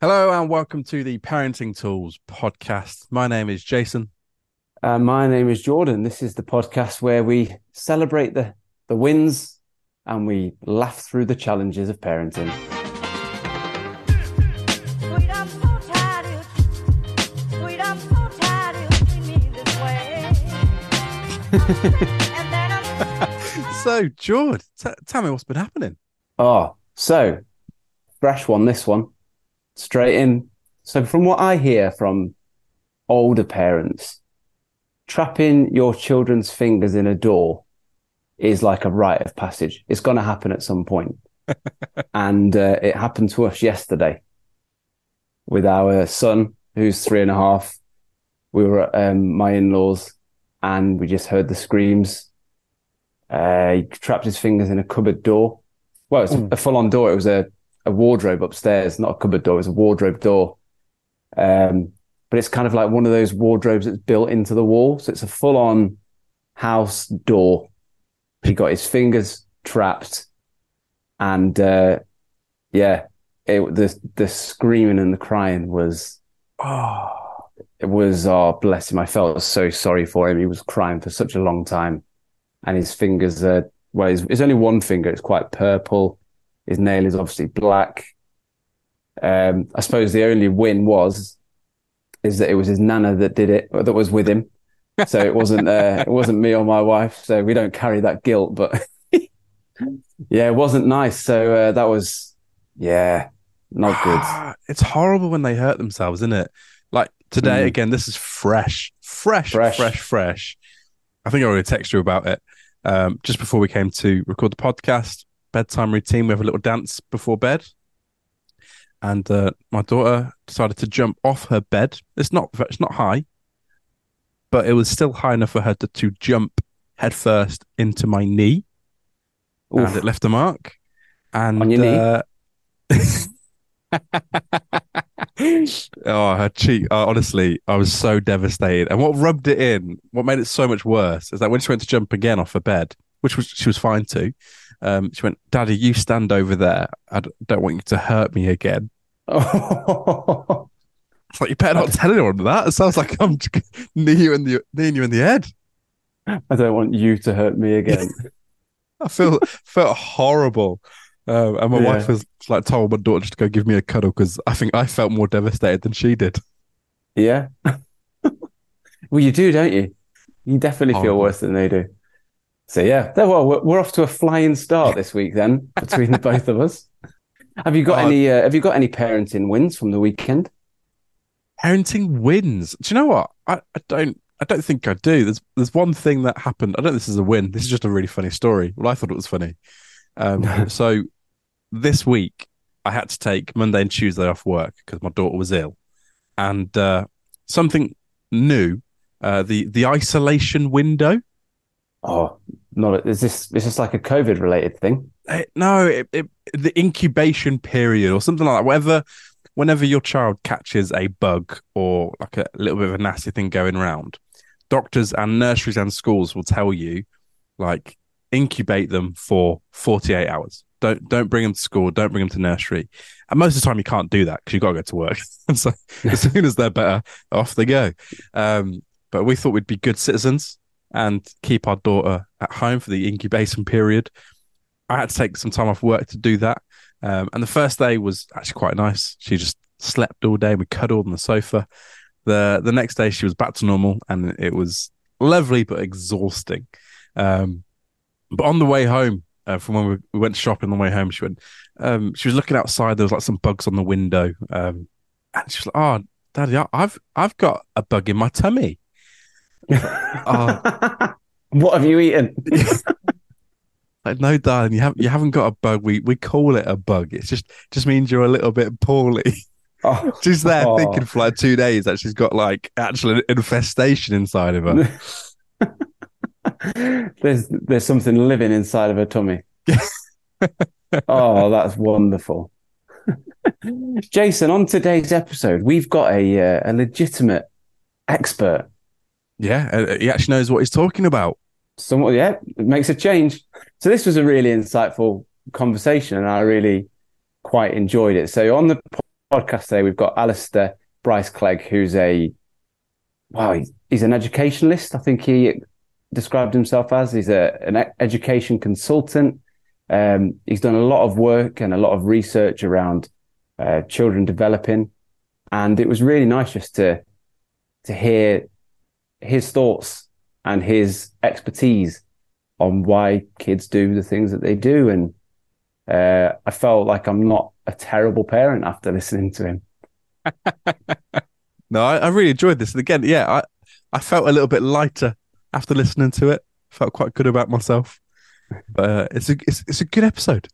Hello and welcome to the Parenting Tools podcast. My name is Jason. Uh, my name is Jordan. This is the podcast where we celebrate the, the wins and we laugh through the challenges of parenting. So tired of you. Sweet, I'm so tired of you treating me this way. and then I'm So, George, t- tell me what's been happening. Oh, so fresh one, this one. Straight in. So, from what I hear from older parents, trapping your children's fingers in a door is like a rite of passage. It's going to happen at some point. and uh, it happened to us yesterday with our son, who's three and a half. We were at um, my in laws and we just heard the screams. Uh, he trapped his fingers in a cupboard door. Well, it's a full on door. It was a, a wardrobe upstairs, not a cupboard door. It's a wardrobe door. Um, but it's kind of like one of those wardrobes that's built into the wall. So it's a full on house door. He got his fingers trapped and, uh, yeah, it, the, the screaming and the crying was, Oh, it was, oh, bless him. I felt so sorry for him. He was crying for such a long time and his fingers are, well, it's, it's only one finger. It's quite purple. His nail is obviously black. Um, I suppose the only win was, is that it was his nana that did it, that was with him. So it wasn't, uh, it wasn't me or my wife. So we don't carry that guilt, but yeah, it wasn't nice. So, uh, that was, yeah, not good. it's horrible when they hurt themselves, isn't it? Like today, Mm. again, this is fresh, fresh, Fresh. fresh, fresh, I think I already texted you about it um, just before we came to record the podcast. Bedtime routine. We have a little dance before bed, and uh, my daughter decided to jump off her bed. It's not it's not high, but it was still high enough for her to, to jump headfirst into my knee, Oof. and it left a mark. And On your knee? uh, oh, her cheek. Uh, honestly, I was so devastated. And what rubbed it in, what made it so much worse, is that when she went to jump again off her bed, which was she was fine to, um, she went, "Daddy, you stand over there. I don't want you to hurt me again." It's like you better not tell anyone that. It sounds like I'm knee you in the you in the head. I don't want you to hurt me again. I feel felt horrible. Um, and my Yeah. wife was like told my daughter just to go give me a cuddle because I think I felt more devastated than she did. yeah. well, you do, don't you? You definitely feel Horrible. worse than they do. So yeah, there- well, we're, we're off to a flying start this week then between the both of us. Have you got Oh. any? Uh, have you got any parenting wins from the weekend? Parenting wins. Do you know what? I, I don't I don't think I do. There's there's one thing that happened. I don't this is a win. This is just a really funny story. Well, I thought it was funny. Um, so this week I had to take Monday and Tuesday off work because my daughter was ill, and uh, something new. Uh, the the isolation window. Oh, not. Is this? Is this like a COVID related thing? Eh, no, it, it, the incubation period or something like that. Whatever, whenever your child catches a bug or like a little bit of a nasty thing going around, doctors and nurseries and schools will tell you, like, incubate them for 48 hours. Don't don't bring them to school. Don't bring them to nursery. And most of the time, you can't do that because you've got to go to work. and so as soon as they're better, off they go. Um, but we thought we'd be good citizens and keep our daughter at home for the incubation period. I had to take some time off work to do that. Um, and the first day was actually quite nice. She just slept all day. We cuddled on the sofa. The the next day she was back to normal, and it was lovely but exhausting. Um, but on the way home uh, from when we, we went shopping, on the way home, she went. Um, she was looking outside. There was like some bugs on the window, um, and she was like, "Oh, Daddy, I- I've I've got a bug in my tummy." Oh, what have you eaten? Like, no, darling, you haven't you haven't got a bug. We we call it a bug. It just just means you're a little bit poorly. Oh, she's there Oh. thinking for like two days that she's got like actual infestation inside of her. there's there's something living inside of her tummy. oh, that's wonderful. Jason, on today's episode, we've got a uh, a legitimate expert. Yeah, uh, he actually knows what he's talking about. Someone, yeah, it makes a change. So this was a really insightful conversation, and I really quite enjoyed it. So on the podcast today, we've got Alistair Bryce Clegg, who's a wow, he's, an educationalist. I think he described himself as he's a an education consultant. Um, he's done a lot of work and a lot of research around uh, children developing, and it was really nice just to to hear his thoughts and his expertise on why kids do the things that they do. And uh, I felt like I'm not a terrible parent after listening to him. No, I, I really enjoyed this. And again, yeah, I I felt a little bit lighter after listening to it. Felt quite good about myself. But uh, it's a it's, it's a good episode.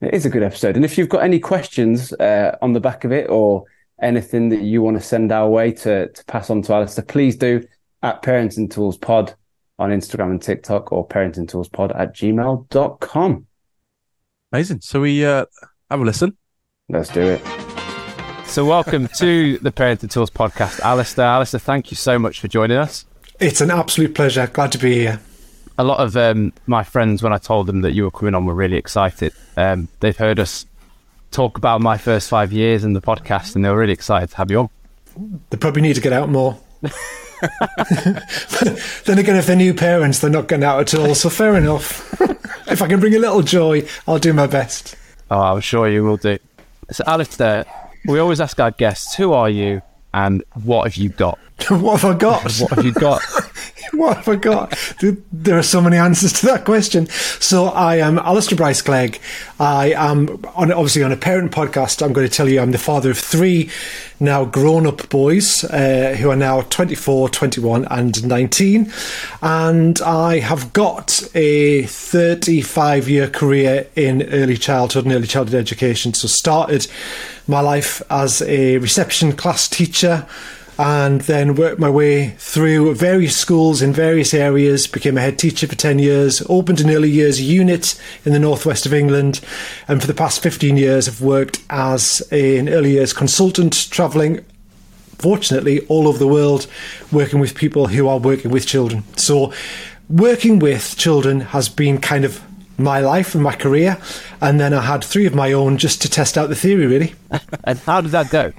It is a good episode. And if you've got any questions uh, on the back of it or anything that you want to send our way to, to pass on to Alistair, please do at Parenting Tools Pod on Instagram and TikTok or Parenting Tools Pod at gmail.com. Amazing. So we uh, have a listen. Let's do it. So, welcome to the Parenting Tools podcast, Alistair. Alistair, thank you so much for joining us. It's an absolute pleasure. Glad to be here. A lot of um, my friends, when I told them that you were coming on, were really excited. Um, they've heard us talk about my first five years in the podcast, and they were really excited to have you on. They probably need to get out more. then again, if they're new parents, they're not getting out at all. So fair enough. if I can bring a little joy, I'll do my best. Oh, I'm sure you will do. So, Alistair, we always ask our guests, who are you and what have you got? what have I got? What have you got? what have I got? There- are so many answers to that question. So I am Alistair Bryce Clegg. I am on, obviously on a parent podcast. I'm going to tell you I'm the father of three now grown up boys uh, who are now 24, 21, and 19. And I have got a 35 year career in early childhood and early childhood education. So started my life as a reception class teacher and then worked my way through various schools in various areas, became a head teacher for 10 years, opened an early years unit in the northwest of England, and for the past 15 years have worked as an early years consultant, travelling fortunately all over the world, working with people who are working with children. So, working with children has been kind of my life and my career, and then I had three of my own just to test out the theory, really. And how did that go?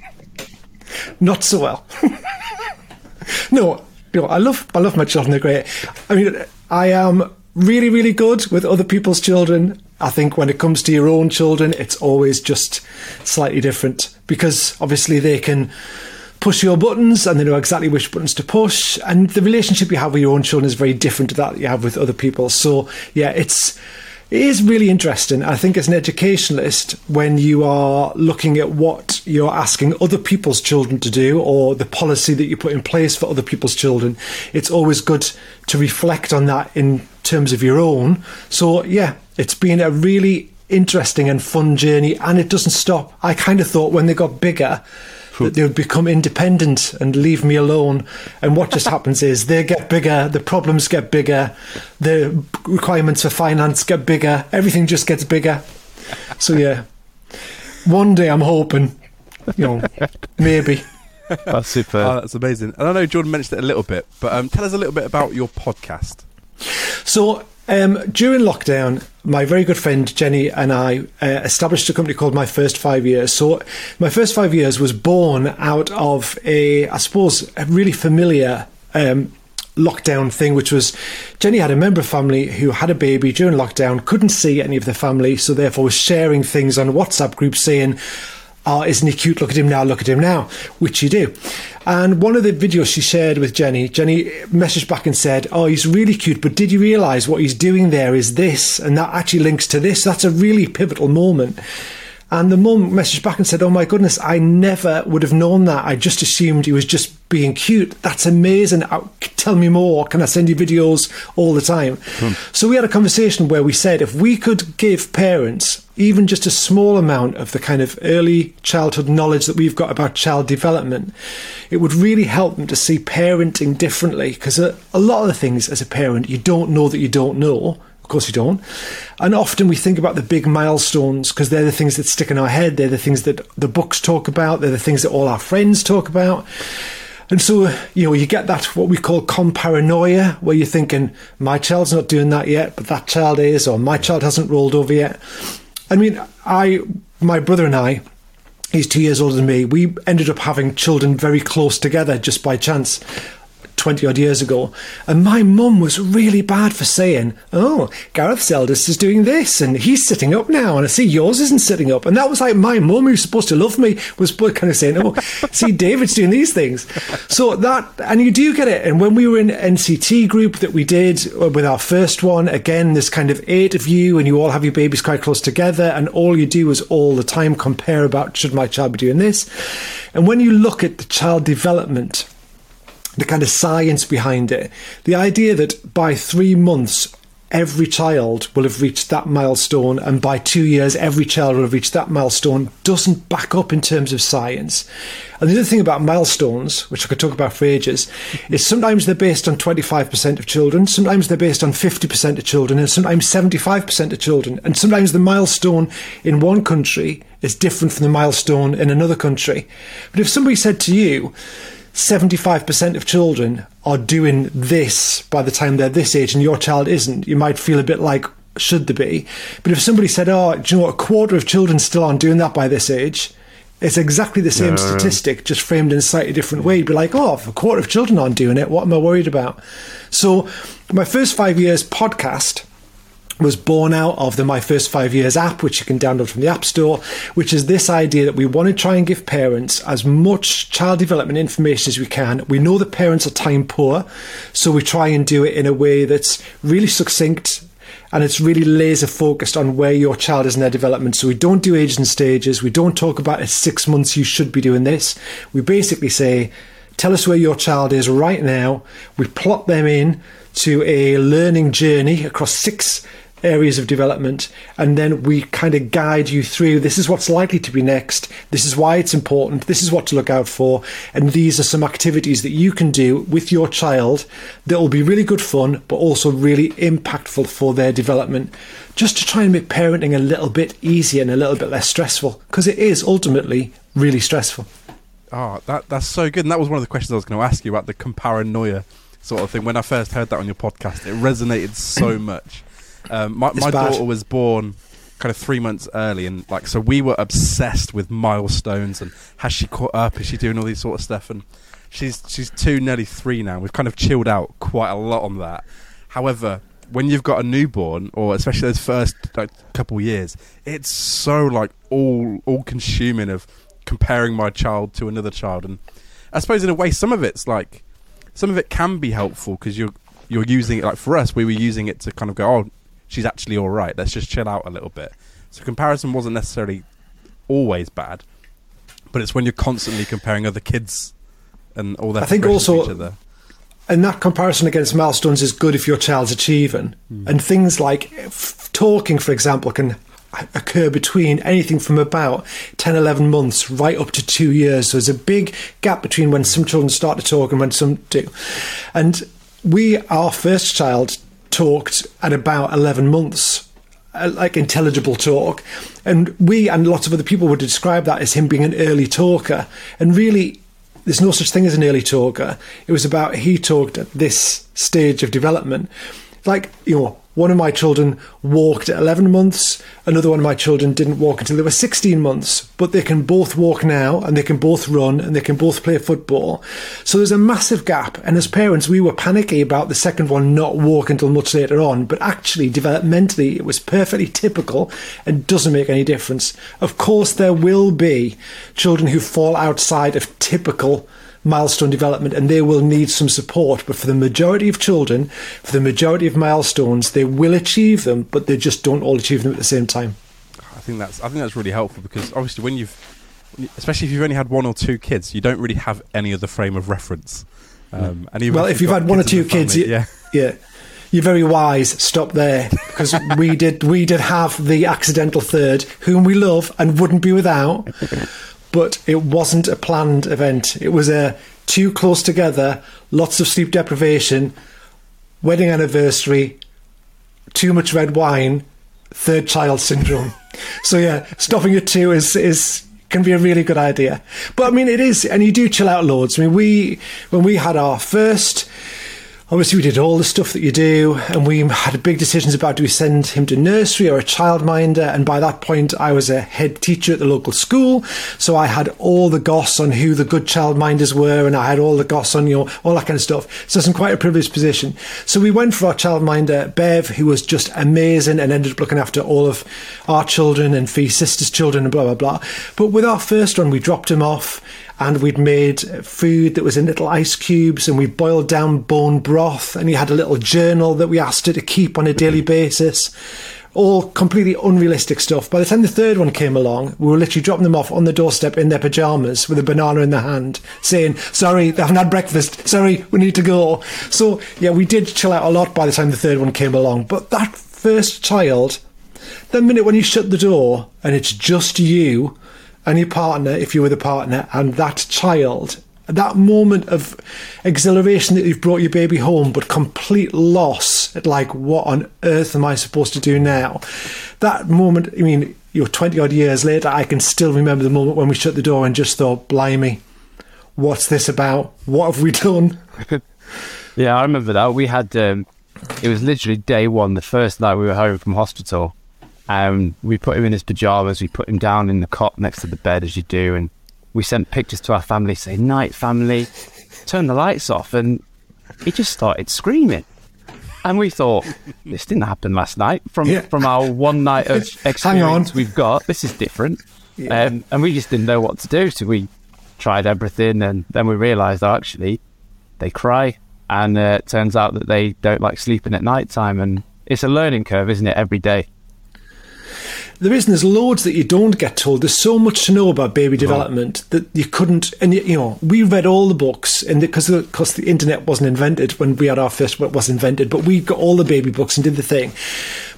Not so well. no, know, I love I love my children. They're great. I mean, I am really really good with other people's children. I think when it comes to your own children, it's always just slightly different because obviously they can push your buttons and they know exactly which buttons to push. And the relationship you have with your own children is very different to that you have with other people. So yeah, it's it is really interesting. I think as an educationalist, when you are looking at what you're asking other people's children to do or the policy that you put in place for other people's children, it's always good to reflect on that in terms of your own. So, yeah, it's been a really interesting and fun journey, and it doesn't stop. I kind of thought when they got bigger, that they would become independent and leave me alone. And what just happens is they get bigger, the problems get bigger, the requirements for finance get bigger, everything just gets bigger. So yeah, one day I'm hoping, you know, maybe. That's super. Oh, that's amazing. And I know Jordan mentioned it a little bit, but um, tell us a little bit about your podcast. So um, during lockdown, my very good friend Jenny and I uh, established a company called My First Five Years. So my first five years was born out of a, I suppose, a really familiar. Um, lockdown thing which was Jenny had a member of family who had a baby during lockdown couldn't see any of the family so therefore was sharing things on WhatsApp groups saying oh, isn't he cute? Look at him now, look at him now, which you do. And one of the videos she shared with Jenny, Jenny messaged back and said, Oh, he's really cute, but did you realize what he's doing there is this? And that actually links to this. That's a really pivotal moment. And the mum messaged back and said, Oh my goodness, I never would have known that. I just assumed he was just being cute. That's amazing. Uh, Tell me more. Can I send you videos all the time? So we had a conversation where we said if we could give parents even just a small amount of the kind of early childhood knowledge that we've got about child development, it would really help them to see parenting differently. Because a, uh, a lot of the things as a parent, you don't know that you don't know. Of course, you don't. And often we think about the big milestones because they're the things that stick in our head. They're the things that the books talk about. They're the things that all our friends talk about. And so, you know, you get that what we call comparanoia, where you're thinking, my child's not doing that yet, but that child is, or my child hasn't rolled over yet. I mean, I, my brother and I, he's two years older than me, we ended up having children very close together just by chance. 20 odd years ago, and my mum was really bad for saying, Oh, Gareth's eldest is doing this, and he's sitting up now, and I see yours isn't sitting up. And that was like my mum, who's supposed to love me, was kind of saying, Oh, see, David's doing these things. So that, and you do get it. And when we were in NCT group that we did uh, with our first one, again, this kind of eight of you, and you all have your babies quite close together, and all you do is all the time compare about, should my child be doing this? And when you look at the child development, the kind of science behind it. The idea that by three months, every child will have reached that milestone, and by two years, every child will have reached that milestone, doesn't back up in terms of science. And the other thing about milestones, which I could talk about for ages, is sometimes they're based on 25% of children, sometimes they're based on 50% of children, and sometimes 75% of children. And sometimes the milestone in one country is different from the milestone in another country. But if somebody said to you, 75% of children are doing this by the time they're this age and your child isn't, you might feel a bit like, should there be? But if somebody said, oh, do you know what, a quarter of children still aren't doing that by this age, it's exactly the same Yeah. statistic, just framed in a slightly different way. You'd be like, oh, if a quarter of children aren't doing it, what am I worried about? So, my first five years podcast was born out of the My First Five Years app, which you can download from the App Store, which is this idea that we want to try and give parents as much child development information as we can. We know that parents are time poor, so we try and do it in a way that's really succinct and it's really laser focused on where your child is in their development. So we don't do ages and stages. We don't talk about at six months you should be doing this. We basically say, tell us where your child is right now. We plot them in to a learning journey across six areas of development and then we kind of guide you through this is what's likely to be next this is why it's important this is what to look out for and these are some activities that you can do with your child that will be really good fun but also really impactful for their development just to try and make parenting a little bit easier and a little bit less stressful because it is ultimately really stressful Oh, that that's so good. And that was one of the questions I was going to ask you about the comparanoia sort of thing. When I first heard that on your podcast, it resonated so much. Um, my my daughter was born kind of three months early, and like so we were obsessed with milestones and has she caught up? Is she doing all these sort of stuff? And she's she's two, nearly three now. We've kind of chilled out quite a lot on that. However, when you've got a newborn, or especially those first like couple years, it's so like all all consuming of comparing my child to another child, and I suppose in a way, some of it's like some of it can be helpful because you're you're using it like for us, we were using it to kind of go, oh, she's actually all right. Let's just chill out a little bit. So comparison wasn't necessarily always bad, but it's when you're constantly comparing other kids and all that. I think also- each other. and that comparison against milestones is good if your child's achieving. Hmm. And things like f- talking, for example, can occur between anything from about 10, 11 months right up to two years. So there's a big gap between when some children start to talk and when some do. And we, our first child, talked at about 11 months uh, like intelligible talk. And we and lots of other people would describe that as him being an early talker. And really, there's no such thing as an early talker. It was about he talked at this stage of development. Like, you know, one of my children walked at 11 months, another one of my children didn't walk until they were 16 months, but they can both walk now and they can both run and they can both play football. So there's a massive gap. And as parents, we were panicky about the second one not walk until much later on, but actually, developmentally, it was perfectly typical and doesn't make any difference. Of course, there will be children who fall outside of typical milestone development and they will need some support. But for the majority of children, for the majority of milestones, they will achieve them, but they just don't all achieve them at the same time. I think that's I think that's really helpful because obviously when you've especially if you've only had one or two kids, you don't really have any other frame of reference. Um, and even Well, if you've got had one or two the kids, you, yeah, yeah, you're very wise. Stop there because we did we did have the accidental third, whom we love and wouldn't be without, but it wasn't a planned event. It was a too close together, lots of sleep deprivation, wedding anniversary, too much red wine, third child syndrome. So yeah, stopping at two is is can be a really good idea. But I mean, it is, and you do chill out loads. I mean, we when we had our first. Obviously, we did all the stuff that you do, and we had big decisions about do we send him to nursery or a childminder. And by that point, I was a head teacher at the local school, so I had all the goss on who the good childminders were, and I had all the goss on you know all that kind of stuff. So it's in quite a privileged position. So we went for our childminder, Bev, who was just amazing and ended up looking after all of our children and Fee's sister's children and blah blah blah. But with our first one, we dropped him off and we'd made food that was in little ice cubes and we boiled down bone broth and he had a little journal that we asked her to keep on a daily mm-hmm. basis. All completely unrealistic stuff. By the time the third one came along we were literally dropping them off on the doorstep in their pajamas with a banana in their hand saying sorry they haven't had breakfast. Sorry we need to go. So yeah we did chill out a lot by the time the third one came along. But that first child the minute when you shut the door and it's just you and your partner, if you were the partner, and that child, that moment of exhilaration that you've brought your baby home, but complete loss at like, what on earth am I supposed to do now? That moment, I mean, you're 20 odd years later, I can still remember the moment when we shut the door and just thought, blimey, what's this about? What have we done? Yeah, I remember that. We had um, it was literally day one, the first night we were home from hospital. Um, we put him in his pajamas. We put him down in the cot next to the bed, as you do, and we sent pictures to our family saying, "Night, family." Turn the lights off, and he just started screaming. And we thought this didn't happen last night. From Yeah. from our one night of experience Hang on. we've got, this is different. Um, and we just didn't know what to do, so we tried everything, and then we realised, oh, actually, they cry, and uh, it turns out that they don't like sleeping at night time, and it's a learning curve, isn't it? Every day. There isn't. There's loads that you don't get told. There's so much to know about baby uh-huh. development that you couldn't. And you, you know, we read all the books, and because because the internet wasn't invented when we had our first, what was invented, but we got all the baby books and did the thing.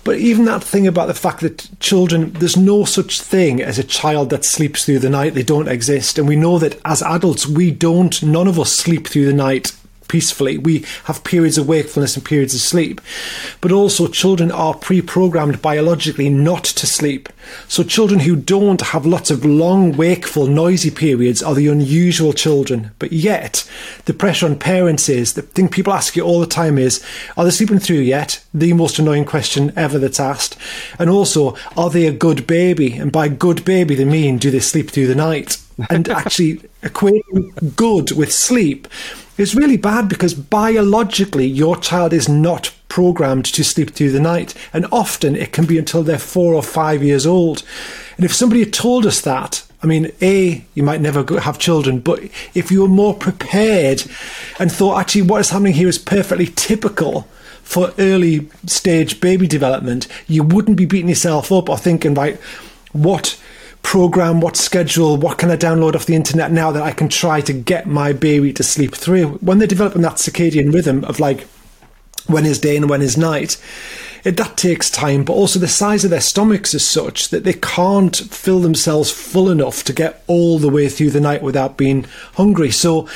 But even that thing about the fact that children, there's no such thing as a child that sleeps through the night. They don't exist, and we know that as adults, we don't. None of us sleep through the night peacefully. We have periods of wakefulness and periods of sleep. But also, children are pre programmed biologically not to sleep. So, children who don't have lots of long, wakeful, noisy periods are the unusual children. But yet, the pressure on parents is the thing people ask you all the time is are they sleeping through yet? The most annoying question ever that's asked. And also, are they a good baby? And by good baby, they mean do they sleep through the night? And actually, equating good with sleep is really bad because biologically your child is not programmed to sleep through the night and often it can be until they're four or five years old. And if somebody had told us that i mean a you might never have children but if you were more prepared and thought actually what is happening here is perfectly typical for early stage baby development you wouldn't be beating yourself up or thinking right what program, what schedule, what can I download off the internet now that I can try to get my baby to sleep through. When they're developing that circadian rhythm of like when is day and when is night, it, that takes time, but also the size of their stomachs is such that they can't fill themselves full enough to get all the way through the night without being hungry. So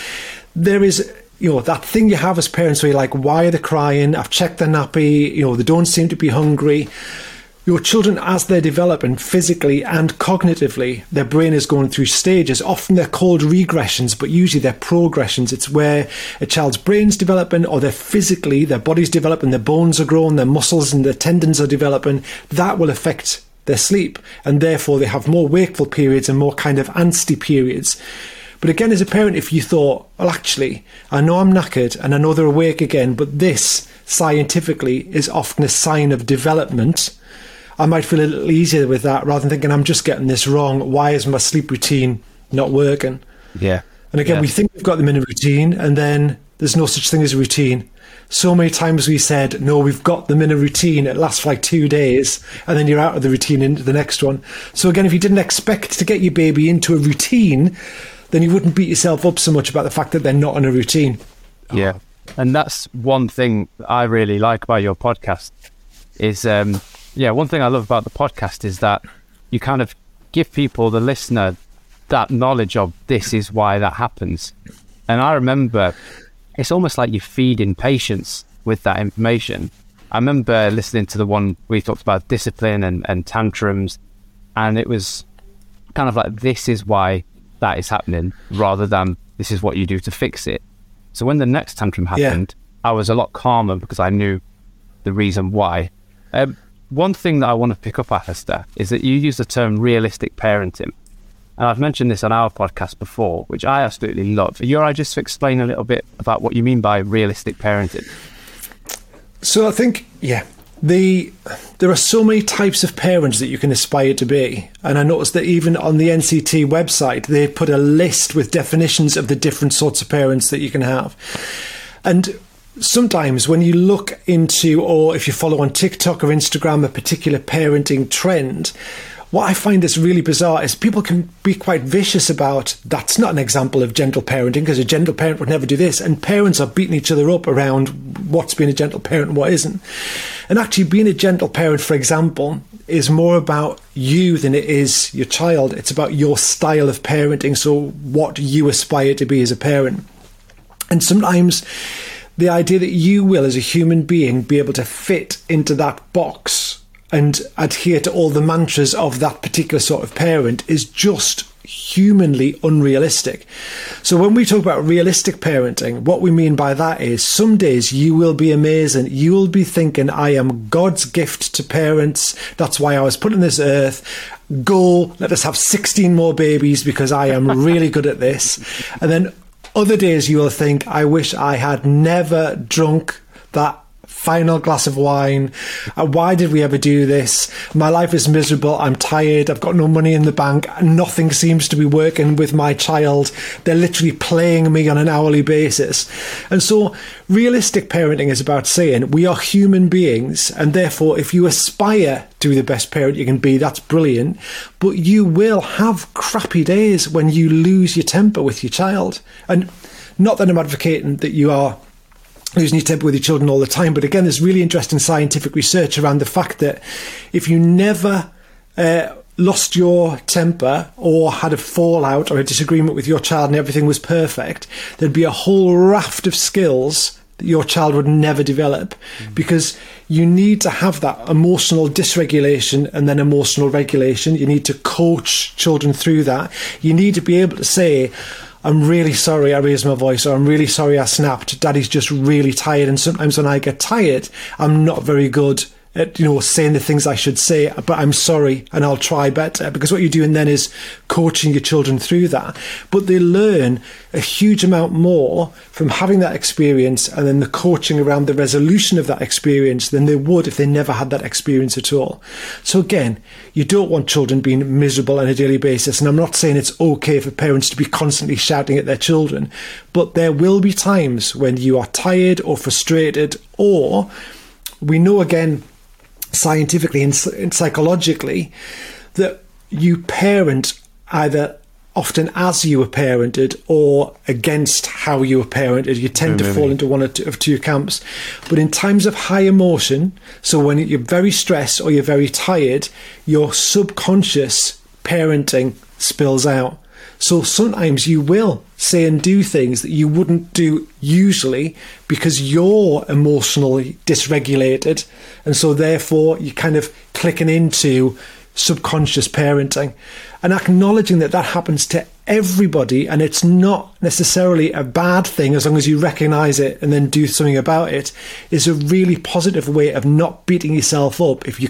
there is you know that thing you have as parents where you're like, why are they crying? I've checked their nappy. You know they don't seem to be hungry. Your children, as they're developing physically and cognitively, their brain is going through stages. Often they're called regressions, but usually they're progressions. It's where a child's brain's developing, or they're physically, their body's developing, their bones are growing, their muscles and their tendons are developing. That will affect their sleep, and therefore they have more wakeful periods and more kind of ansty periods. But again, as a parent, if you thought, well, actually, I know I'm knackered and I know they're awake again, but this scientifically is often a sign of development. I might feel a little easier with that rather than thinking I'm just getting this wrong. Why is my sleep routine not working? Yeah. And again, Yeah. we think we've got them in a routine, and then there's no such thing as a routine. So many times we said, no, we've got them in a routine. It lasts for like two days, and then you're out of the routine into the next one. So again, if you didn't expect to get your baby into a routine, then you wouldn't beat yourself up so much about the fact that they're not in a routine. Yeah. And that's one thing I really like about your podcast is um yeah, one thing I love about the podcast is that you kind of give people the listener that knowledge of this is why that happens. And I remember it's almost like you're feeding patience with that information. I remember listening to the one where you talked about discipline and, and tantrums and it was kind of like this is why that is happening rather than this is what you do to fix it. So when the next tantrum Yeah. happened, I was a lot calmer because I knew the reason why. Um, one thing that I want to pick up at, Esther, is that you use the term realistic parenting. And I've mentioned this on our podcast before, which I absolutely love. Are you all right just to explain a little bit about what you mean by realistic parenting? So I think, yeah, the there are so many types of parents that you can aspire to be, and I noticed that even on the NCT website they put a list with definitions of the different sorts of parents that you can have, and sometimes when you look into or if you follow on TikTok or Instagram a particular parenting trend. What I find that's really bizarre is people can be quite vicious about that's not an example of gentle parenting because a gentle parent would never do this, and parents are beating each other up around what's being a gentle parent and what isn't. And actually, being a gentle parent, for example, is more about you than it is your child. It's about your style of parenting, so what you aspire to be as a parent. And sometimes the idea that you will, as a human being, be able to fit into that box and adhere to all the mantras of that particular sort of parent is just humanly unrealistic. So when we talk about realistic parenting, what we mean by that is some days you will be amazing. You will be thinking, I am God's gift to parents. That's why I was put on this earth. Go, let us have 16 more babies because I am really good at this. And then other days you will think, I wish I had never drunk that final glass of wine. Uh, why did we ever do this? My life is miserable. I'm tired. I've got no money in the bank. Nothing seems to be working with my child. They're literally playing me on an hourly basis. And so, realistic parenting is about saying we are human beings, and therefore, if you aspire to be the best parent you can be, that's brilliant. But you will have crappy days when you lose your temper with your child. And not that I'm advocating that you are losing your temper with your children all the time. But again, there's really interesting scientific research around the fact that if you never uh, lost your temper or had a fallout or a disagreement with your child and everything was perfect, there'd be a whole raft of skills that your child would never develop because you need to have that emotional dysregulation and then emotional regulation. You need to coach children through that. You need to be able to say, I'm really sorry I raised my voice, or I'm really sorry I snapped. Daddy's just really tired, and sometimes when I get tired, I'm not very good at you know saying the things I should say. But I'm sorry, and I'll try better. Because what you're doing then is coaching your children through that. But they learn a huge amount more from having that experience, and then the coaching around the resolution of that experience than they would if they never had that experience at all. So again, you don't want children being miserable on a daily basis. And I'm not saying it's okay for parents to be constantly shouting at their children, but there will be times when you are tired or frustrated, or we know again scientifically and, and psychologically that you parent either often as you were parented or against how you were parented. You tend to oh, fall into one two, of two camps. But in times of high emotion, so when you're very stressed or you're very tired, your subconscious parenting spills out. So sometimes you will say and do things that you wouldn't do usually because you're emotionally dysregulated. And so therefore you're kind of clicking into subconscious parenting and acknowledging that that happens to everybody and it's not necessarily a bad thing as long as you recognize it and then do something about it is a really positive way of not beating yourself up if you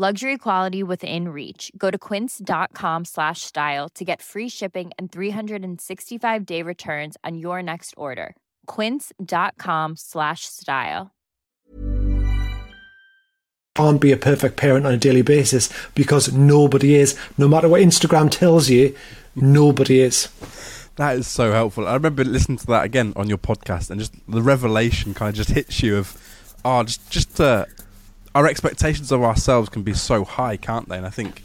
Luxury quality within reach. Go to quince.com slash style to get free shipping and 365 day returns on your next order. Quince.com slash style. can't be a perfect parent on a daily basis because nobody is. No matter what Instagram tells you, nobody is. That is so helpful. I remember listening to that again on your podcast, and just the revelation kind of just hits you of, oh, just just uh, our expectations of ourselves can be so high, can't they? And I think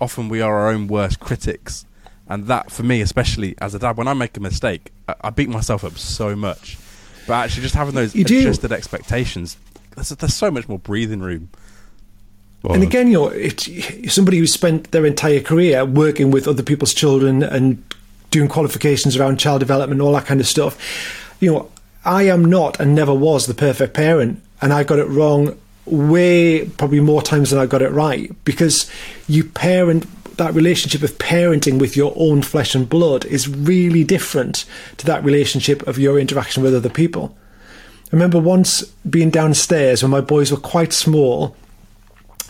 often we are our own worst critics, and that for me, especially as a dad, when I make a mistake, I, I beat myself up so much. But actually, just having those You do. adjusted expectations, there's, there's so much more breathing room. And again, you know, if somebody who spent their entire career working with other people's children and doing qualifications around child development, all that kind of stuff, you know, I am not and never was the perfect parent, and I got it wrong way probably more times than I got it right because you parent that relationship of parenting with your own flesh and blood is really different to that relationship of your interaction with other people. I remember once being downstairs when my boys were quite small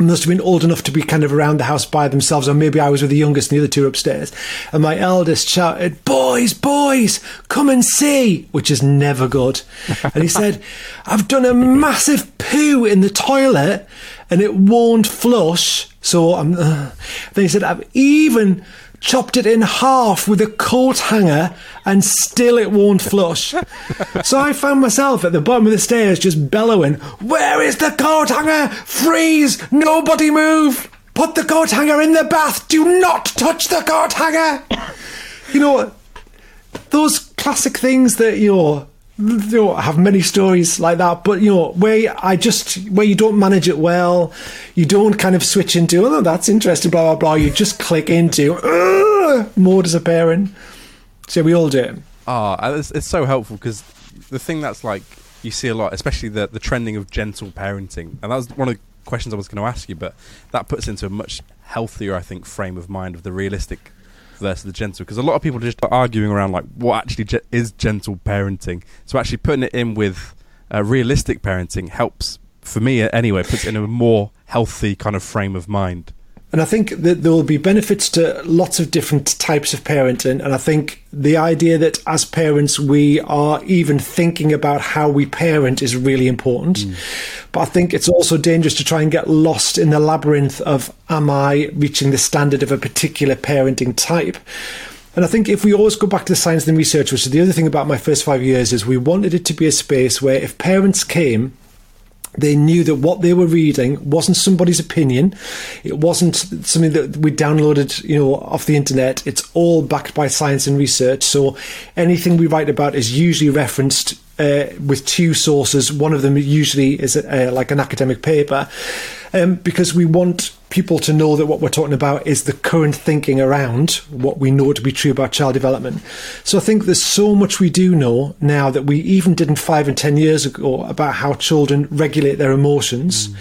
must have been old enough to be kind of around the house by themselves, or maybe I was with the youngest and the other two upstairs. And my eldest shouted, Boys, boys, come and see, which is never good. And he said, I've done a massive poo in the toilet and it won't flush. So I'm, uh. then he said, I've even chopped it in half with a coat hanger and still it won't flush. so I found myself at the bottom of the stairs just bellowing, Where is the coat hanger? Freeze! Nobody move! Put the coat hanger in the bath! Do not touch the coat hanger! You know, those classic things that you're you know, have many stories like that, but you know, where I just where you don't manage it well, you don't kind of switch into oh that's interesting, blah blah blah. You just click into a parent. So we all do it. Ah, and it's, it's so helpful because the thing that's like you see a lot, especially the the trending of gentle parenting, and that was one of the questions I was going to ask you, but that puts into a much healthier, I think, frame of mind of the realistic versus the gentle because a lot of people are just arguing around like what actually ge- is gentle parenting. So actually putting it in with uh, realistic parenting helps for me anyway. Puts it in a more healthy kind of frame of mind. And I think that there will be benefits to lots of different types of parenting. And I think the idea that as parents, we are even thinking about how we parent is really important. Mm. But I think it's also dangerous to try and get lost in the labyrinth of, am I reaching the standard of a particular parenting type? And I think if we always go back to the science and research, which is the other thing about my first five years, is we wanted it to be a space where if parents came, they knew that what they were reading wasn't somebody's opinion. It wasn't something that we downloaded, you know, off the internet. It's all backed by science and research. So anything we write about is usually referenced uh, with two sources. One of them usually is uh, like an academic paper, um, because we want people to know that what we're talking about is the current thinking around what we know to be true about child development. So I think there's so much we do know now that we even didn't five and ten years ago about how children regulate their emotions mm.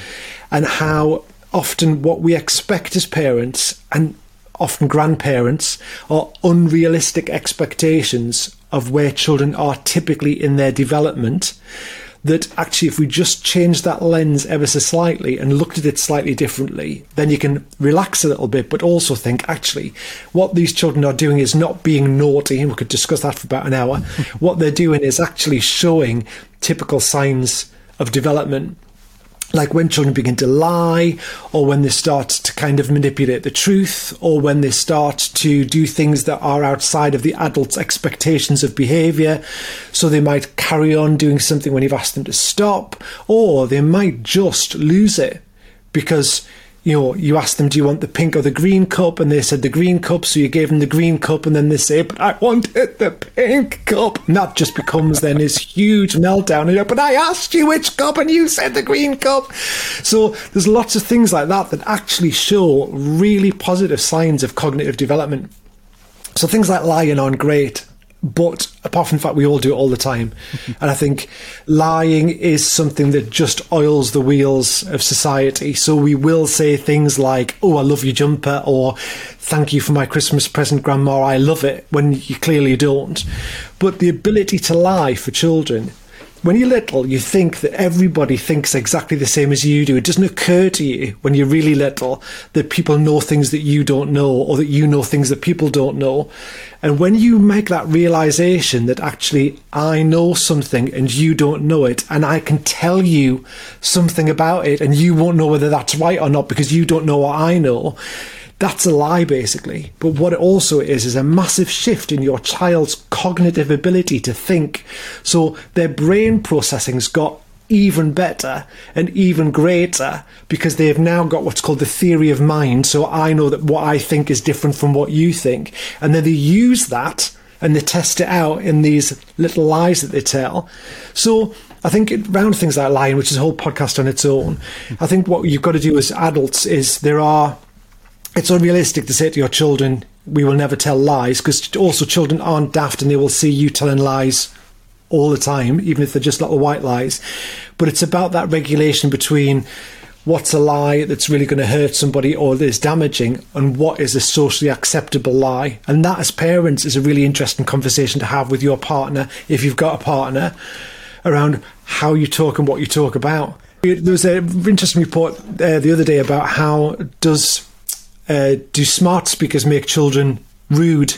and how often what we expect as parents and often grandparents are unrealistic expectations of where children are typically in their development that actually if we just change that lens ever so slightly and looked at it slightly differently then you can relax a little bit but also think actually what these children are doing is not being naughty. And we could discuss that for about an hour. What they're doing is actually showing typical signs of development like when children begin to lie, or when they start to kind of manipulate the truth, or when they start to do things that are outside of the adult's expectations of behavior. So they might carry on doing something when you've asked them to stop, or they might just lose it because you know, you asked them, do you want the pink or the green cup? And they said the green cup, so you gave them the green cup, and then they say, but I wanted the pink cup. And that just becomes then this huge meltdown. And but I asked you which cup, and you said the green cup. So there's lots of things like that that actually show really positive signs of cognitive development. So things like lying aren't great. But apart from the fact we all do it all the time, and I think lying is something that just oils the wheels of society. So we will say things like, "Oh, I love your jumper," or "Thank you for my Christmas present, Grandma. I love it," when you clearly don't. But the ability to lie for children when you're little, you think that everybody thinks exactly the same as you do. It doesn't occur to you when you're really little that people know things that you don't know or that you know things that people don't know. And when you make that realization that actually I know something and you don't know it, and I can tell you something about it and you won't know whether that's right or not because you don't know what I know, that's a lie, basically. But what it also is, is a massive shift in your child's cognitive ability to think. So their brain processing's got even better and even greater because they've now got what's called the theory of mind. So I know that what I think is different from what you think. And then they use that and they test it out in these little lies that they tell. So I think around things like lying, which is a whole podcast on its own, I think what you've got to do as adults is there are it's unrealistic to say to your children, we will never tell lies, because also children aren't daft and they will see you telling lies all the time, even if they're just little white lies. But it's about that regulation between what's a lie that's really going to hurt somebody or that is damaging and what is a socially acceptable lie. And that, as parents, is a really interesting conversation to have with your partner, if you've got a partner, around how you talk and what you talk about. There was an interesting report uh, the other day about how does uh, do smart speakers make children rude?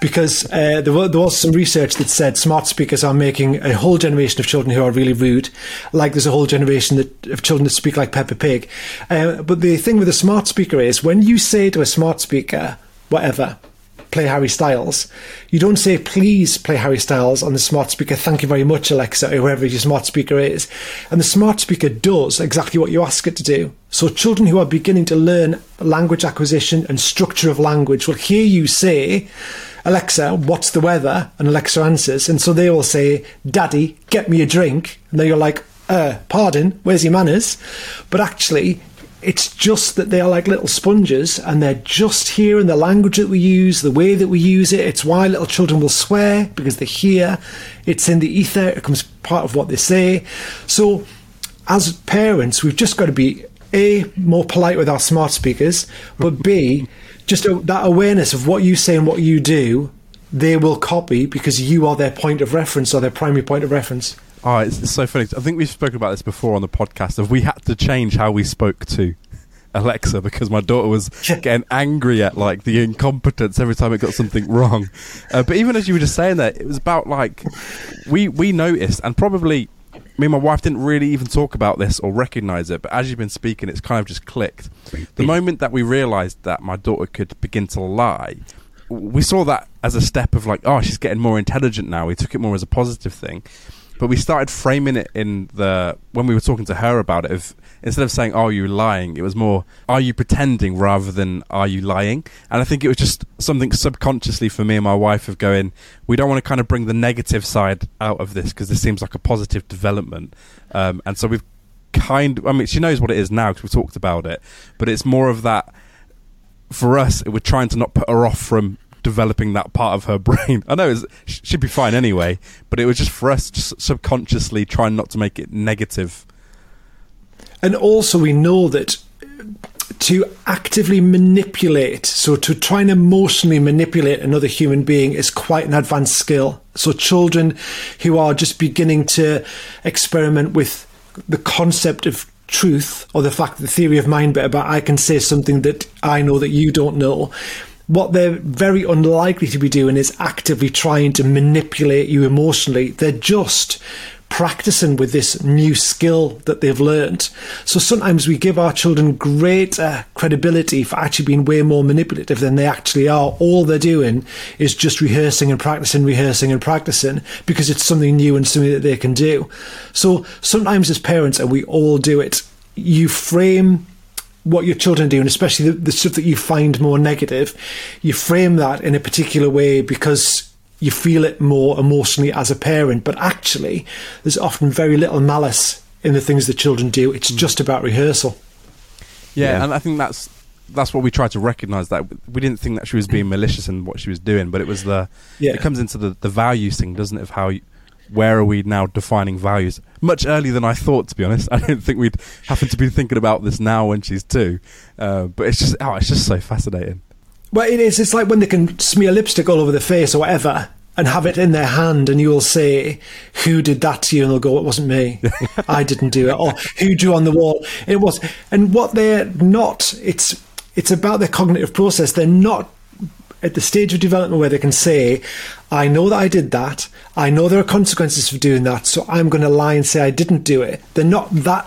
Because uh, there, was, there was some research that said smart speakers are making a whole generation of children who are really rude, like there's a whole generation that, of children that speak like Peppa Pig. Uh, but the thing with a smart speaker is when you say to a smart speaker, whatever, play Harry Styles, you don't say, please play Harry Styles on the smart speaker. Thank you very much, Alexa, or whoever your smart speaker is. And the smart speaker does exactly what you ask it to do. So children who are beginning to learn language acquisition and structure of language will hear you say, Alexa, what's the weather? And Alexa answers. And so they will say, Daddy, get me a drink. And then you're like, uh, pardon, where's your manners? But actually, it's just that they are like little sponges and they're just hearing the language that we use, the way that we use it. It's why little children will swear because they hear it's in the ether, it becomes part of what they say. So, as parents, we've just got to be A, more polite with our smart speakers, but B, just that awareness of what you say and what you do, they will copy because you are their point of reference or their primary point of reference. Oh, it's, it's so funny. I think we've spoken about this before on the podcast. Of we had to change how we spoke to Alexa because my daughter was getting angry at like the incompetence every time it got something wrong. Uh, but even as you were just saying that, it was about like we we noticed, and probably me and my wife didn't really even talk about this or recognize it. But as you've been speaking, it's kind of just clicked. The moment that we realized that my daughter could begin to lie. We saw that as a step of like, oh, she's getting more intelligent now. We took it more as a positive thing but we started framing it in the when we were talking to her about it of instead of saying are you lying it was more are you pretending rather than are you lying and i think it was just something subconsciously for me and my wife of going we don't want to kind of bring the negative side out of this because this seems like a positive development um, and so we've kind. I mean, she knows what it is now because we talked about it, but it's more of that. For us, we're trying to not put her off from developing that part of her brain. I know she'd be fine anyway, but it was just for us, just subconsciously trying not to make it negative. And also, we know that uh, to actively manipulate, so to try and emotionally manipulate another human being is quite an advanced skill. So, children who are just beginning to experiment with the concept of truth or the fact the theory of mind bit about I can say something that I know that you don't know. What they're very unlikely to be doing is actively trying to manipulate you emotionally. They're just practicing with this new skill that they've learned. So sometimes we give our children greater credibility for actually being way more manipulative than they actually are. All they're doing is just rehearsing and practicing, rehearsing and practicing because it's something new and something that they can do. So sometimes as parents, and we all do it, you frame what your children do, and especially the, the stuff that you find more negative, you frame that in a particular way because you feel it more emotionally as a parent. But actually, there's often very little malice in the things that children do. It's mm. just about rehearsal. Yeah, Yeah. and I think that's that's what we tried to recognize that we didn't think that she was being malicious in what she was doing, but it was the Yeah. it comes into the the values thing, doesn't it? Of how you, where are we now defining values? Much earlier than I thought, to be honest. I don't think we'd happen to be thinking about this now when she's two, uh, but it's just oh, it's just so fascinating. Well, it is. It's like when they can smear lipstick all over their face or whatever and have it in their hand, and you'll say, Who did that to you? And they'll go, It wasn't me. I didn't do it. Or who drew on the wall? It was. And what they're not, it's, it's about their cognitive process. They're not at the stage of development where they can say, I know that I did that. I know there are consequences for doing that. So I'm going to lie and say I didn't do it. They're not that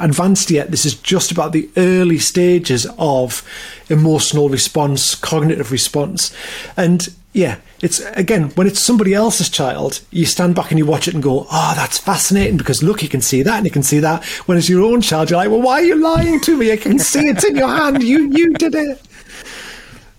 advanced yet. This is just about the early stages of emotional response, cognitive response. And yeah, it's again, when it's somebody else's child, you stand back and you watch it and go, oh, that's fascinating because look, you can see that and you can see that. When it's your own child, you're like, well, why are you lying to me? I can see it's in your hand. You, you did it.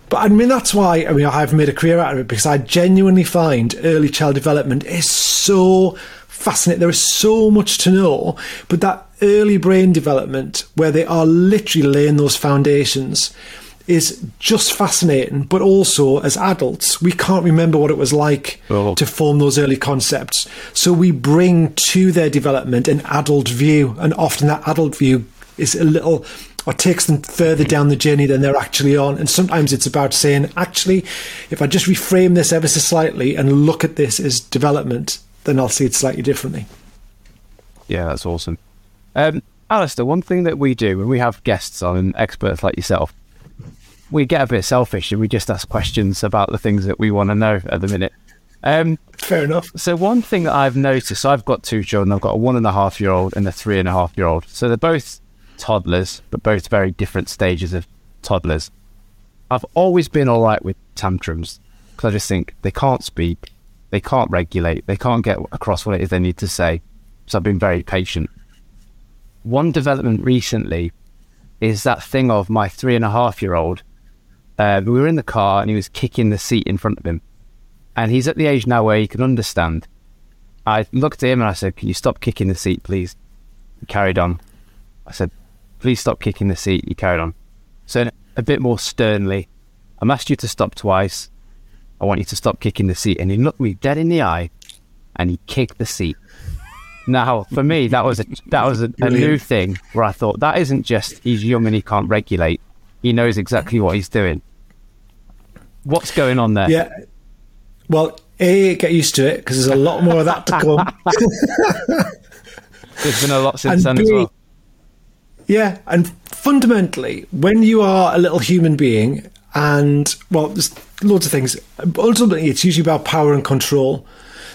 But I mean, that's why I mean I've made a career out of it because I genuinely find early child development is so fascinating. There is so much to know, but that early brain development where they are literally laying those foundations is just fascinating. But also, as adults, we can't remember what it was like oh. to form those early concepts. So we bring to their development an adult view, and often that adult view is a little or takes them further down the journey than they're actually on. And sometimes it's about saying, actually, if I just reframe this ever so slightly and look at this as development, then I'll see it slightly differently. Yeah, that's awesome. Um, Alistair, one thing that we do when we have guests on and experts like yourself, we get a bit selfish and we just ask questions about the things that we want to know at the minute. Um, Fair enough. So one thing that I've noticed, so I've got two children. I've got a one and a half year old and a three and a half year old. So they're both toddlers, but both very different stages of toddlers. I've always been all right with tantrums because I just think they can't speak, they can't regulate, they can't get across what it is they need to say. So I've been very patient. One development recently is that thing of my three and a half year old. Uh, we were in the car and he was kicking the seat in front of him. And he's at the age now where he can understand. I looked at him and I said, Can you stop kicking the seat, please? He carried on. I said, Please stop kicking the seat. He carried on. So, a bit more sternly, I'm asked you to stop twice. I want you to stop kicking the seat. And he looked me dead in the eye and he kicked the seat. Now, for me, that was a that was a, a new thing where I thought that isn't just he's young and he can't regulate. He knows exactly what he's doing. What's going on there? Yeah. Well, A, get used to it because there's a lot more of that to come. There's been a lot since And then as well. Yeah, and fundamentally, when you are a little human being, and well, there's loads of things. Ultimately, it's usually about power and control.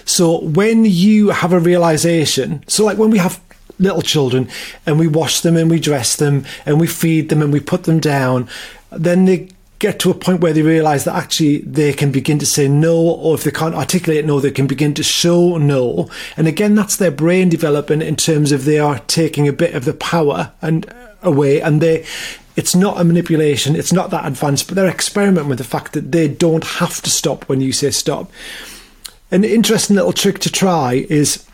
So when you have a realization, so like when we have little children and we wash them and we dress them and we feed them and we put them down, then they get to a point where they realize that actually they can begin to say no, or if they can't articulate no, they can begin to show no. And again, that's their brain development in terms of they are taking a bit of the power and uh, away, and they. It's not a manipulation. It's not that advanced, but they're experimenting with the fact that they don't have to stop when you say stop. An interesting little trick to try is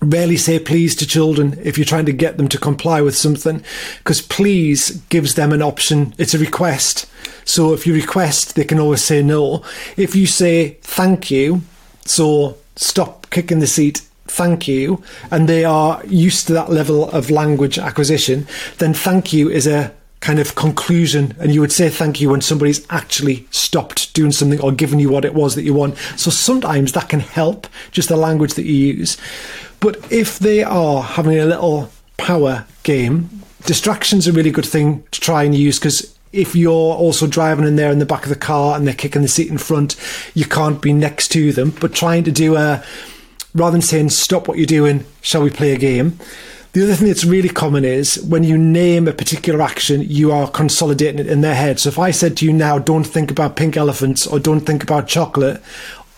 rarely say please to children if you're trying to get them to comply with something because please gives them an option it's a request so if you request they can always say no. If you say thank you so stop kicking the seat thank you and they are used to that level of language acquisition then thank you is a kind of conclusion and you would say thank you when somebody's actually stopped doing something or given you what it was that you want. So sometimes that can help just the language that you use. But if they are having a little power game distraction's a really good thing to try and use because if you're also driving in there in the back of the car and they're kicking the seat in front you can't be next to them but trying to do a rather than saying stop what you're doing shall we play a game the other thing that's really common is when you name a particular action, you are consolidating it in their head. So if I said to you now, don't think about pink elephants or don't think about chocolate,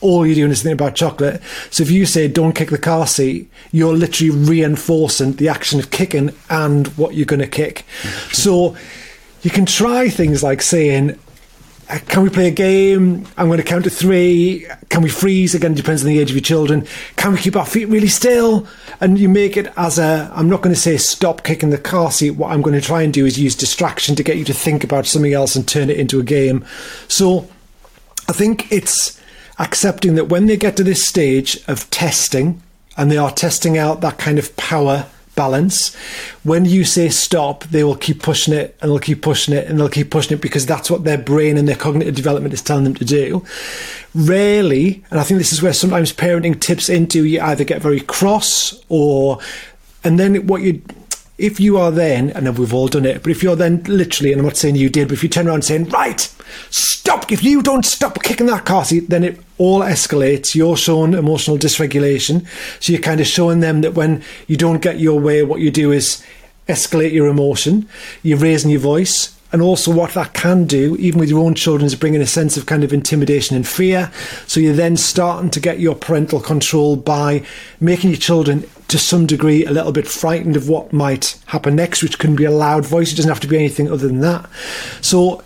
all you're doing is thinking about chocolate. So if you say don't kick the car seat, you're literally reinforcing the action of kicking and what you're going to kick. So you can try things like saying, uh, can we play a game? I'm going to count to three. Can we freeze? Again, it depends on the age of your children. Can we keep our feet really still? And you make it as a, I'm not going to say stop kicking the car seat. What I'm going to try and do is use distraction to get you to think about something else and turn it into a game. So I think it's accepting that when they get to this stage of testing and they are testing out that kind of power balance. When you say stop, they will keep pushing it and they'll keep pushing it and they'll keep pushing it because that's what their brain and their cognitive development is telling them to do. Rarely, and I think this is where sometimes parenting tips into you either get very cross or, and then what you, if you are then, and we've all done it, but if you're then literally, and I'm not saying you did, but if you turn around saying, right, stop, if you don't stop kicking that car seat, then it all escalates. You're showing emotional dysregulation. So you're kind of showing them that when you don't get your way, what you do is escalate your emotion. You're raising your voice. And also, what that can do, even with your own children, is bringing a sense of kind of intimidation and fear. So you're then starting to get your parental control by making your children, to some degree, a little bit frightened of what might happen next, which can be a loud voice. It doesn't have to be anything other than that. So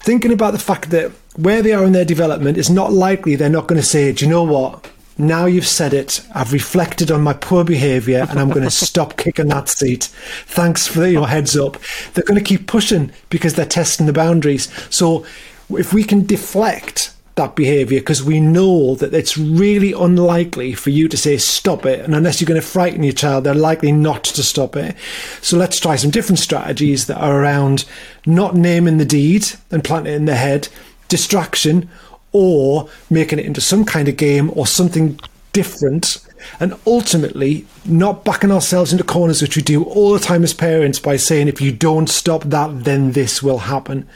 thinking about the fact that where they are in their development, it's not likely they're not going to say, do you know what? Now you've said it, I've reflected on my poor behaviour and I'm going to stop kicking that seat. Thanks for your heads up. They're going to keep pushing because they're testing the boundaries. So if we can deflect that behaviour because we know that it's really unlikely for you to say stop it and unless you're going to frighten your child they're likely not to stop it so let's try some different strategies that are around not naming the deed and planting it in their head distraction or making it into some kind of game or something different and ultimately not backing ourselves into corners which we do all the time as parents by saying if you don't stop that then this will happen.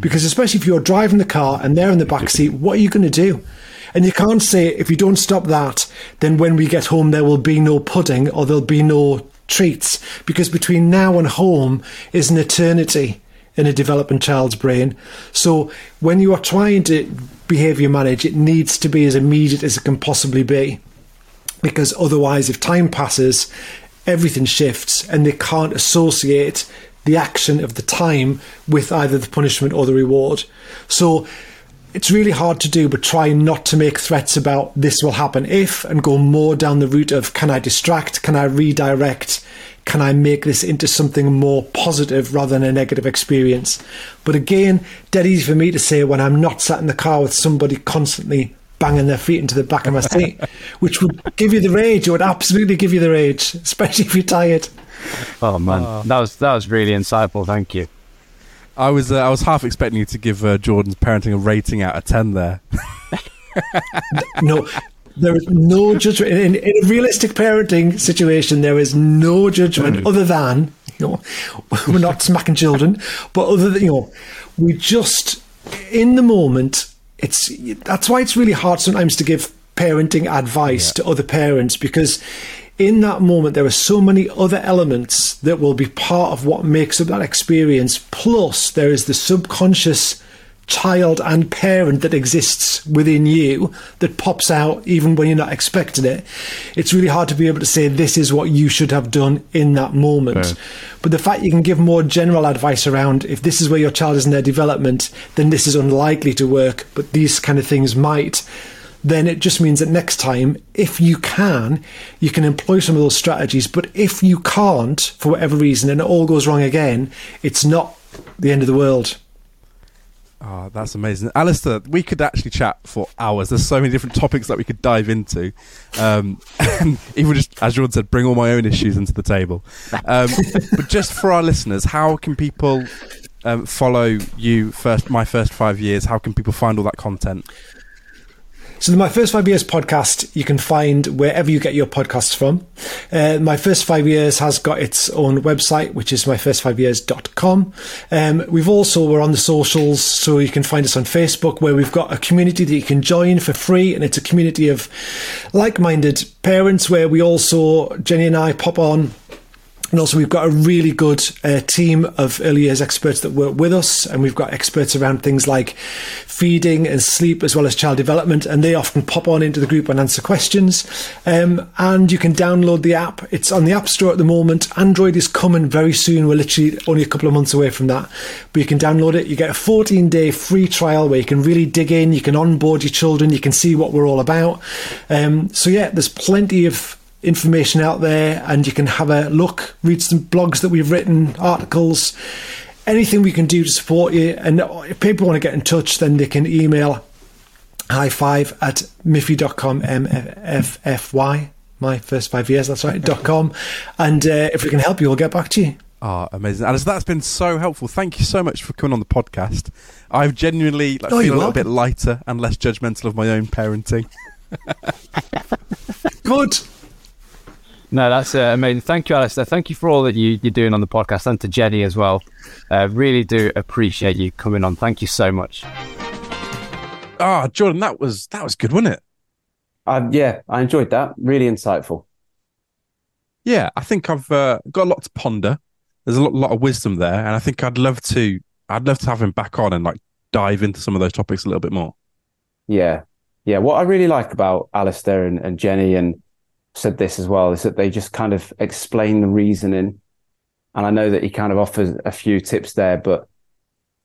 Because especially if you're driving the car and they're in the back seat what are you going to do? And you can't say if you don't stop that then when we get home there will be no pudding or there'll be no treats. Because between now and home is an eternity in a developing child's brain. So when you are trying to behavior manage, it needs to be as immediate as it can possibly be. Because otherwise, if time passes, everything shifts and they can't associate the action of the time with either the punishment or the reward. So it's really hard to do, but try not to make threats about this will happen if and go more down the route of can I distract, can I redirect, can I make this into something more positive rather than a negative experience? But again, dead easy for me to say when I'm not sat in the car with somebody constantly banging their feet into the back of my seat, which would give you the rage. It would absolutely give you the rage, especially if you're tired. Oh man, that was that was really insightful. Thank you. I was uh, I was half expecting you to give uh, Jordan's parenting a rating out of ten there. no, there is no judgment in, in, a realistic parenting situation. There is no judgment Mm. other than you know we're not smacking children, but other than you know we just in the moment. It's that's why it's really hard sometimes to give parenting advice to other parents because in that moment there are so many other elements that will be part of what makes up that experience. Plus, there is the subconscious child and parent that exists within you that pops out even when you're not expecting it. It's really hard to be able to say this is what you should have done in that moment. Right. But the fact you can give more general advice around if this is where your child is in their development, then this is unlikely to work, but these kind of things might. then it just means that next time, if you can, you can employ some of those strategies. But if you can't, for whatever reason, and it all goes wrong again, it's not the end of the world. Oh, that's amazing. Alistair, we could actually chat for hours. There's so many different topics that we could dive into. Um, and even just, as Jordan said, bring all my own issues into the table. Um, but just for our listeners, how can people um, follow you first, my first five years? How can people find all that content? So, the My First Five Years podcast, you can find wherever you get your podcasts from. Uh, My First Five Years has got its own website, which is myfirstfiveyears.com. Um, we've also, we're on the socials, so you can find us on Facebook, where we've got a community that you can join for free, and it's a community of like minded parents where we also, Jenny and I, pop on and also, we've got a really good uh, team of early years experts that work with us, and we've got experts around things like feeding and sleep, as well as child development. And they often pop on into the group and answer questions. Um, and you can download the app. It's on the App Store at the moment. Android is coming very soon. We're literally only a couple of months away from that. But you can download it. You get a 14 day free trial where you can really dig in. You can onboard your children. You can see what we're all about. Um, so yeah, there's plenty of information out there and you can have a look, read some blogs that we've written, articles, anything we can do to support you. And if people want to get in touch, then they can email high five at miffy.com, M F F Y, my first five years, that's right, dot com. And uh, if we can help you, we'll get back to you. Oh, amazing. Alice, that's been so helpful. Thank you so much for coming on the podcast. I've genuinely like, Oh, feel a little bit lighter and less judgmental of my own parenting. Good. No, that's uh, amazing. Thank you, Alistair. Thank you for all that you, you're doing on the podcast and to Jenny as well. Uh, really do appreciate you coming on. Thank you so much. Ah, Jordan, that was that was good, wasn't it? Uh, yeah, I enjoyed that. Really insightful. Yeah, I think I've uh, got a lot to ponder. There's a lot, lot of wisdom there, and I think I'd love to. I'd love to have him back on and like dive into some of those topics a little bit more. Yeah. Yeah. What I really like about Alistair and, and Jenny, and said this as well, is that they just kind of explain the reasoning. And I know that he kind of offers a few tips there, but,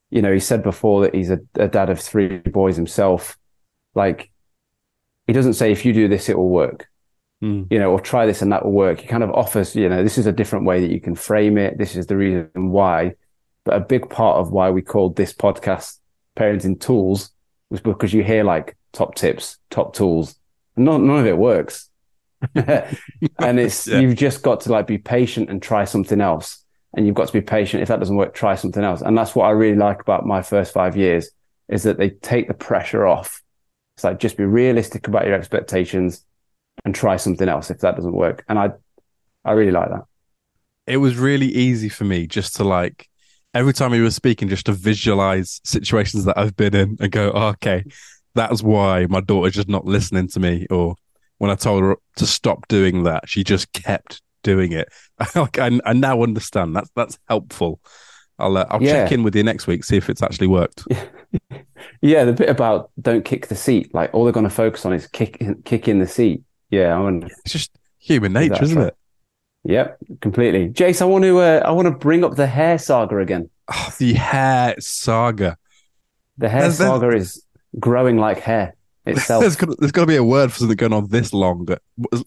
you know, he said before that he's a, a dad of three boys himself. Like, he doesn't say, if you do this, it will work, Mm. you know, or try this and that will work. He kind of offers, you know, this is a different way that you can frame it. This is the reason why. But a big part of why we called this podcast Parenting Tools was because you hear like top tips, top tools. None, none of it works. and it's, Yeah. you've just got to like be patient and try something else. And you've got to be patient. If that doesn't work, try something else. And that's what I really like about my first five years is that they take the pressure off. It's like, just be realistic about your expectations and try something else if that doesn't work. And I, I really like that. It was really easy for me just to like every time he was speaking, just to visualize situations that I've been in and go, oh, okay, that's why my daughter's just not listening to me. Or when I told her to stop doing that, she just kept doing it. like I, I now understand. That's that's helpful. I'll uh, I'll check in with you next week see if it's actually worked. Yeah, the bit about don't kick the seat, like all they're going to focus on is kick kick in the seat. Yeah, I wonder. It's just human nature, isn't it? Yep, completely. Jace, I want to uh, I want to bring up the hair saga again. Oh, the hair saga. The hair There's- there's- saga is growing like hair itself. There's got, there's got to be a word for something going on this long,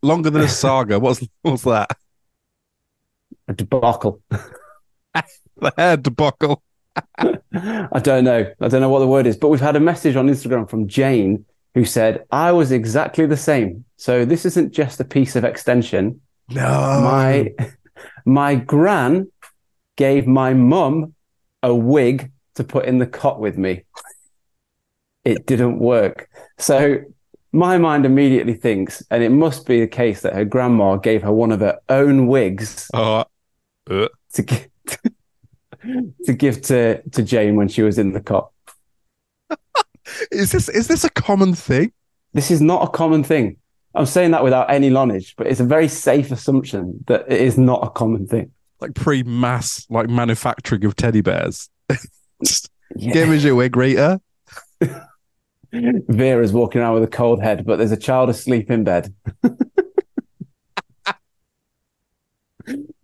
longer than a saga. What's what's that? a debacle. The hair debacle. I don't know. I don't know what the word is, but we've had a message on Instagram from Jane who said, I was exactly the same. So this isn't just a piece of extension. No, My my gran gave my mum a wig to put in the cot with me. It didn't work. So my mind immediately thinks, and it must be the case that her grandma gave her one of her own wigs Oh, uh, to give, to give to, to Jane when she was in the cop. is this is this a common thing? This is not a common thing. I'm saying that without any knowledge, but it's a very safe assumption that it is not a common thing. Like pre-mass like manufacturing of teddy bears. Yeah. Give us your wig, Rita. Vera's walking around with a cold head, but there's a child asleep in bed.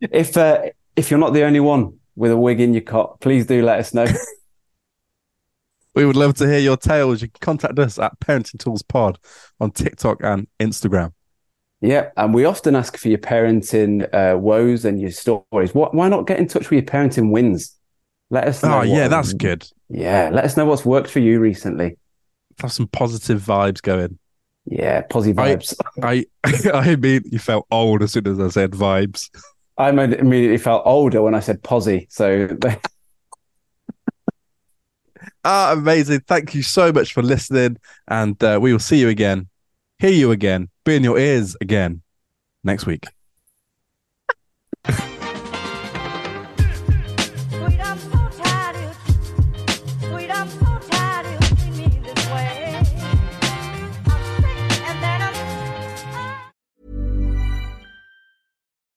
if uh, if you're not the only one with a wig in your cot, please do let us know. We would love to hear your tales. You can contact us at Parenting Tools Pod on TikTok and Instagram. Yeah, and we often ask for your parenting uh, woes and your stories. What, why not get in touch with your parenting wins? Let us know. Oh, yeah, that's good. Yeah, let us know what's worked for you recently. Have some positive vibes going. Yeah, positive vibes. I I immediately felt old as soon as I said vibes. I, imme- immediately felt older when I said posy. So Ah, amazing. Thank you so much for listening. And uh, we will see you again, hear you again, be in your ears again next week.